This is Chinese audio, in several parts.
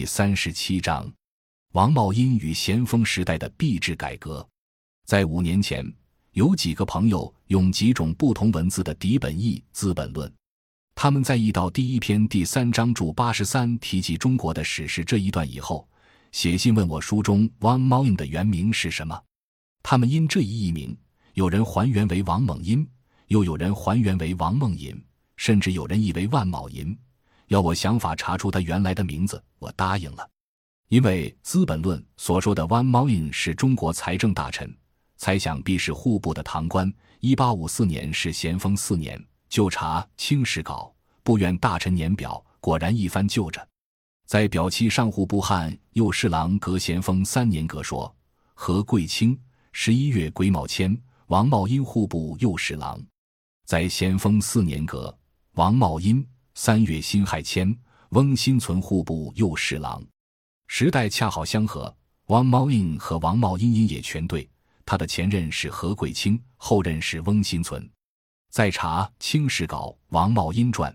第三十七章：王茂荫与咸丰时代的币制改革。在五年前，有几个朋友用几种不同文字的底本义《资本论》，他们在译到第一篇第三章注八十三提及中国的史事这一段以后，写信问我书中王茂荫的原名是什么。他们因这一译名，有人还原为王猛荫，又有人还原为王梦寅，甚至有人译为万卯寅。要我想法查出他原来的名字，我答应了，因为《资本论》所说的 One m o i n 是中国财政大臣，猜想必是户部的堂官。一八五四年是咸丰四年，就查《清史稿》，不愿大臣年表，果然一番就着，在表期上户部汉右侍郎隔咸丰三年阁说：何贵清十一月癸卯迁，王茂荫户部右侍郎，在咸丰四年阁王茂荫。三月辛亥迁，翁新存户部右侍郎，时代恰好相合。王茂荫和王茂荫因也全对。他的前任是何桂清，后任是翁新存。再查《清史稿》王茂荫传，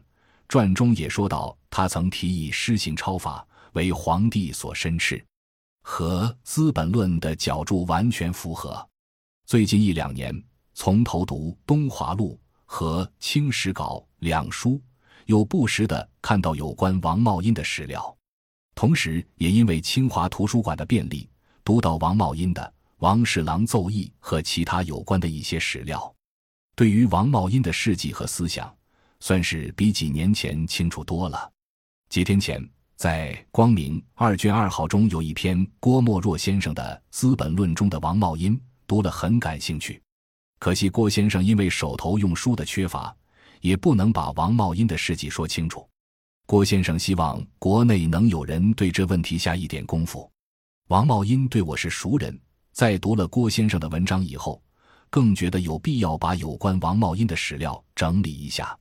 传中也说到他曾提议施行超法，为皇帝所申斥，和《资本论》的角注完全符合。最近一两年，从头读《东华录》和《清史稿》两书。有不时的看到有关王茂荫的史料，同时也因为清华图书馆的便利，读到王茂荫的《王侍郎奏议》和其他有关的一些史料，对于王茂荫的事迹和思想，算是比几年前清楚多了。几天前，在《光明》二卷二号中有一篇郭沫若先生的《资本论》中的王茂荫，读了很感兴趣。可惜郭先生因为手头用书的缺乏。也不能把王茂荫的事迹说清楚。郭先生希望国内能有人对这问题下一点功夫。王茂荫对我是熟人，在读了郭先生的文章以后，更觉得有必要把有关王茂荫的史料整理一下。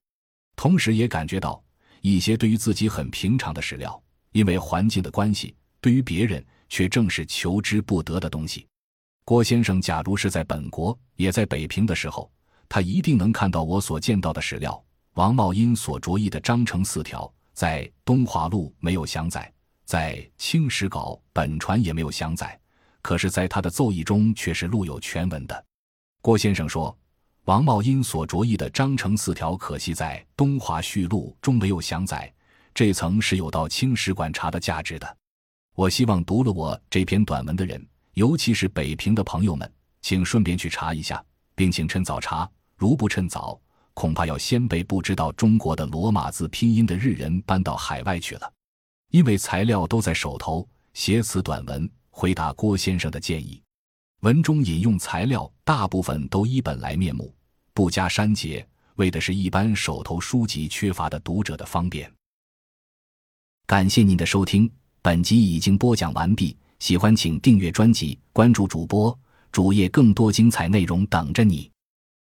同时也感觉到一些对于自己很平常的史料，因为环境的关系，对于别人却正是求之不得的东西。郭先生假如是在本国，也在北平的时候。他一定能看到我所见到的史料。王茂荫所着意的章程四条，在《东华录》没有详载，在《清史稿》本传也没有详载，可是，在他的奏议中却是录有全文的。郭先生说，王茂荫所着意的章程四条，可惜在《东华序录》中没有详载，这层是有到清史馆查的价值的。我希望读了我这篇短文的人，尤其是北平的朋友们，请顺便去查一下，并请趁早查。如不趁早，恐怕要先被不知道中国的罗马字拼音的日人搬到海外去了。因为材料都在手头，写此短文回答郭先生的建议。文中引用材料大部分都依本来面目，不加删节，为的是一般手头书籍缺乏的读者的方便。感谢您的收听，本集已经播讲完毕。喜欢请订阅专辑，关注主播主页，更多精彩内容等着你。